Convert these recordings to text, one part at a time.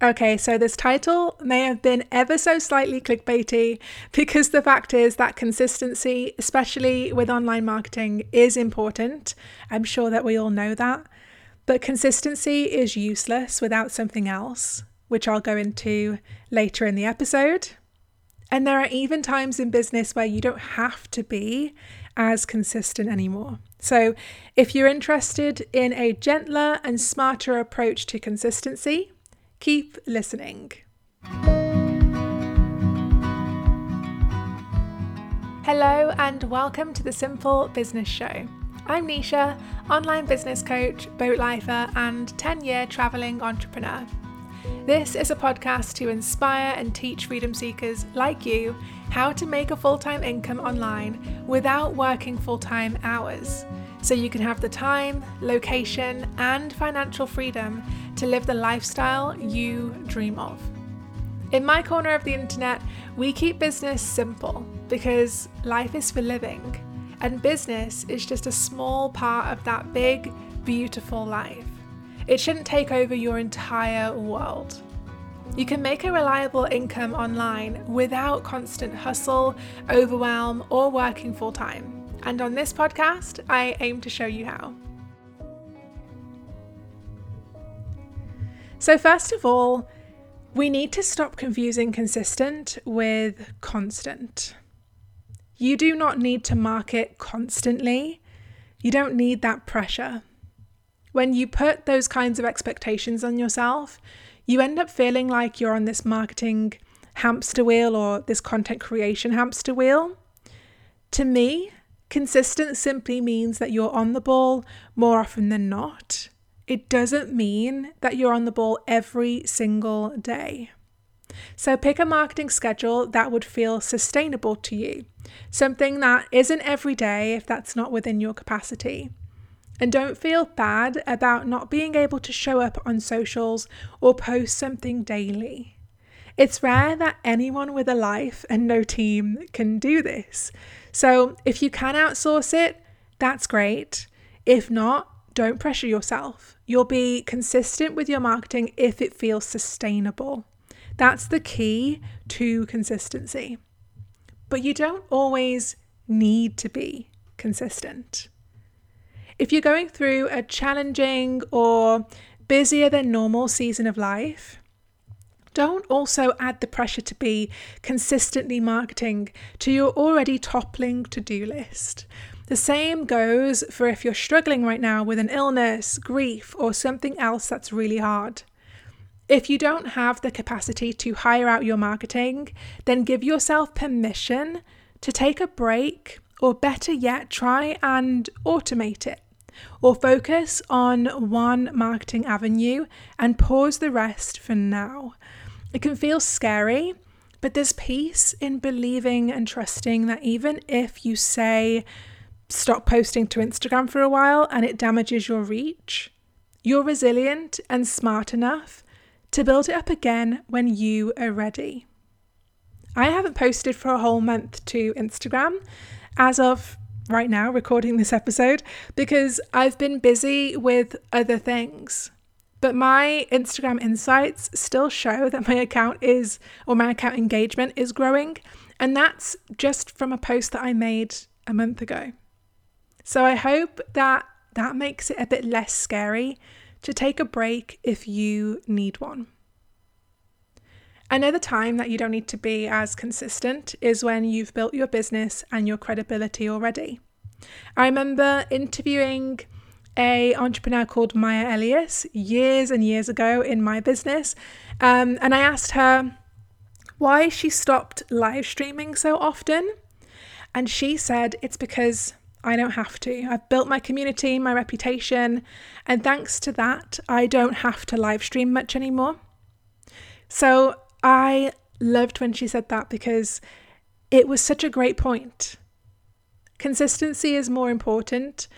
Okay, so this title may have been ever so slightly clickbaity because the fact is that consistency, especially with online marketing, is important. I'm sure that we all know that. But consistency is useless without something else, which I'll go into later in the episode. And there are even times in business where you don't have to be as consistent anymore. So, if you're interested in a gentler and smarter approach to consistency, keep listening. Hello, and welcome to the Simple Business Show. I'm Nesha, online business coach, boat lifer, and 10 year travelling entrepreneur. This is a podcast to inspire and teach freedom seekers like you how to make a full time income online without working full time hours so you can have the time, location, and financial freedom to live the lifestyle you dream of. In my corner of the internet, we keep business simple because life is for living, and business is just a small part of that big, beautiful life. It shouldn't take over your entire world. You can make a reliable income online without constant hustle, overwhelm, or working full time. And on this podcast, I aim to show you how. So, first of all, we need to stop confusing consistent with constant. You do not need to market constantly. You don't need that pressure. When you put those kinds of expectations on yourself, you end up feeling like you're on this marketing hamster wheel or this content creation hamster wheel. To me, consistent simply means that you're on the ball more often than not. It doesn't mean that you're on the ball every single day. So pick a marketing schedule that would feel sustainable to you, something that isn't every day if that's not within your capacity. And don't feel bad about not being able to show up on socials or post something daily. It's rare that anyone with a life and no team can do this. So if you can outsource it, that's great. If not, don't pressure yourself. You'll be consistent with your marketing if it feels sustainable. That's the key to consistency. But you don't always need to be consistent. If you're going through a challenging or busier than normal season of life, don't also add the pressure to be consistently marketing to your already toppling to do list. The same goes for if you're struggling right now with an illness, grief, or something else that's really hard. If you don't have the capacity to hire out your marketing, then give yourself permission to take a break, or better yet, try and automate it or focus on one marketing avenue and pause the rest for now. It can feel scary, but there's peace in believing and trusting that even if you say, stop posting to Instagram for a while and it damages your reach, you're resilient and smart enough to build it up again when you are ready. I haven't posted for a whole month to Instagram as of right now recording this episode because I've been busy with other things. But my Instagram insights still show that my account is, or my account engagement is growing. And that's just from a post that I made a month ago. So I hope that that makes it a bit less scary to take a break if you need one. Another time that you don't need to be as consistent is when you've built your business and your credibility already. I remember interviewing a entrepreneur called Maya Elious years and years ago in my business, um, and I asked her why she stopped live streaming so often, and she said it's because I don't have to. I've built my community, my reputation, and thanks to that, I don't have to live stream much anymore. So I loved when she said that because it was such a great point. Consistency is more important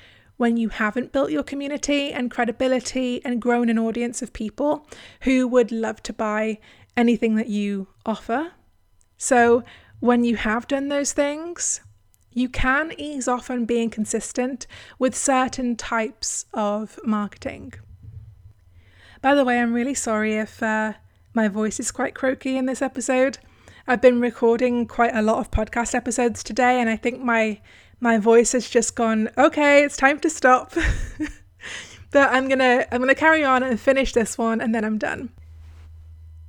when you haven't built your community and credibility and grown an audience of people who would love to buy anything that you offer. So, when you have done those things, you can ease off on being consistent with certain types of marketing. By the way, I'm really sorry if uh, my voice is quite croaky in this episode. I've been recording quite a lot of podcast episodes today, and I think my my voice has just gone, okay, it's time to stop. but I'm gonna I'm gonna carry on and finish this one and then I'm done.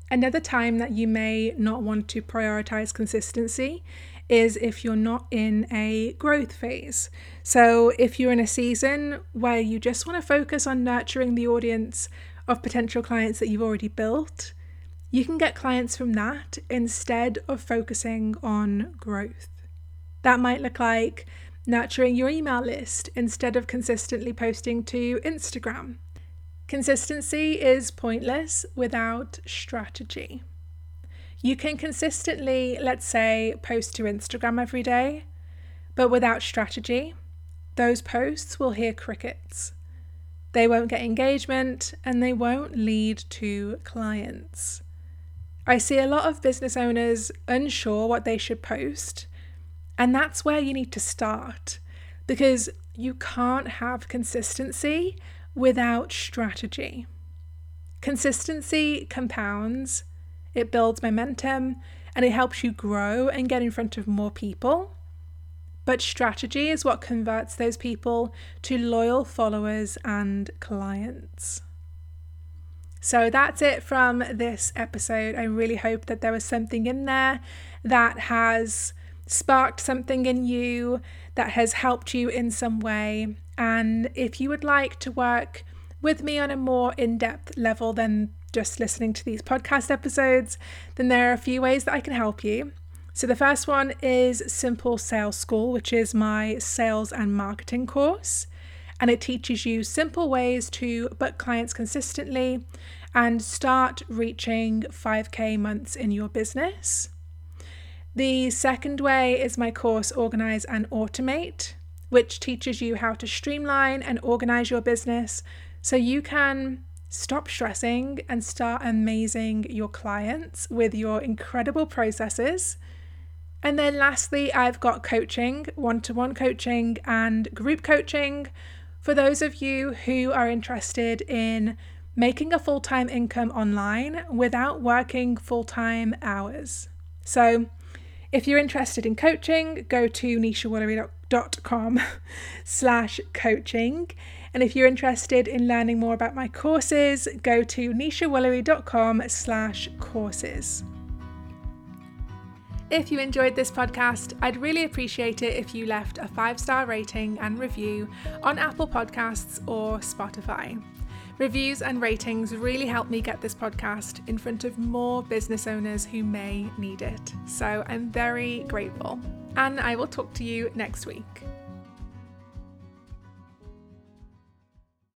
Another time that you may not want to prioritize consistency is if you're not in a growth phase. So, if you're in a season where you just want to focus on nurturing the audience of potential clients that you've already built, you can get clients from that instead of focusing on growth. That might look like nurturing your email list instead of consistently posting to Instagram. Consistency is pointless without strategy. You can consistently, let's say, post to Instagram every day, but without strategy, those posts will hear crickets. They won't get engagement and they won't lead to clients. I see a lot of business owners unsure what they should post, and that's where you need to start because you can't have consistency without strategy. Consistency compounds, it builds momentum, and it helps you grow and get in front of more people. But strategy is what converts those people to loyal followers and clients. So that's it from this episode. I really hope that there was something in there that has sparked something in you, that has helped you in some way. And if you would like to work with me on a more in depth level than just listening to these podcast episodes, then there are a few ways that I can help you. So, the first one is Simple Sales School, which is my sales and marketing course. And it teaches you simple ways to book clients consistently and start reaching 5K months in your business. The second way is my course Organize and Automate, which teaches you how to streamline and organize your business so you can stop stressing and start amazing your clients with your incredible processes. And then lastly, I've got coaching, one to one coaching, and group coaching for those of you who are interested in making a full time income online without working full time hours. So, if you're interested in coaching, go to neshawoolery.com slash coaching. And if you're interested in learning more about my courses, go to neshawoolery.com slash courses. If you enjoyed this podcast, I'd really appreciate it if you left a five star rating and review on Apple Podcasts or Spotify. Reviews and ratings really help me get this podcast in front of more business owners who may need it. So I'm very grateful. And I will talk to you next week.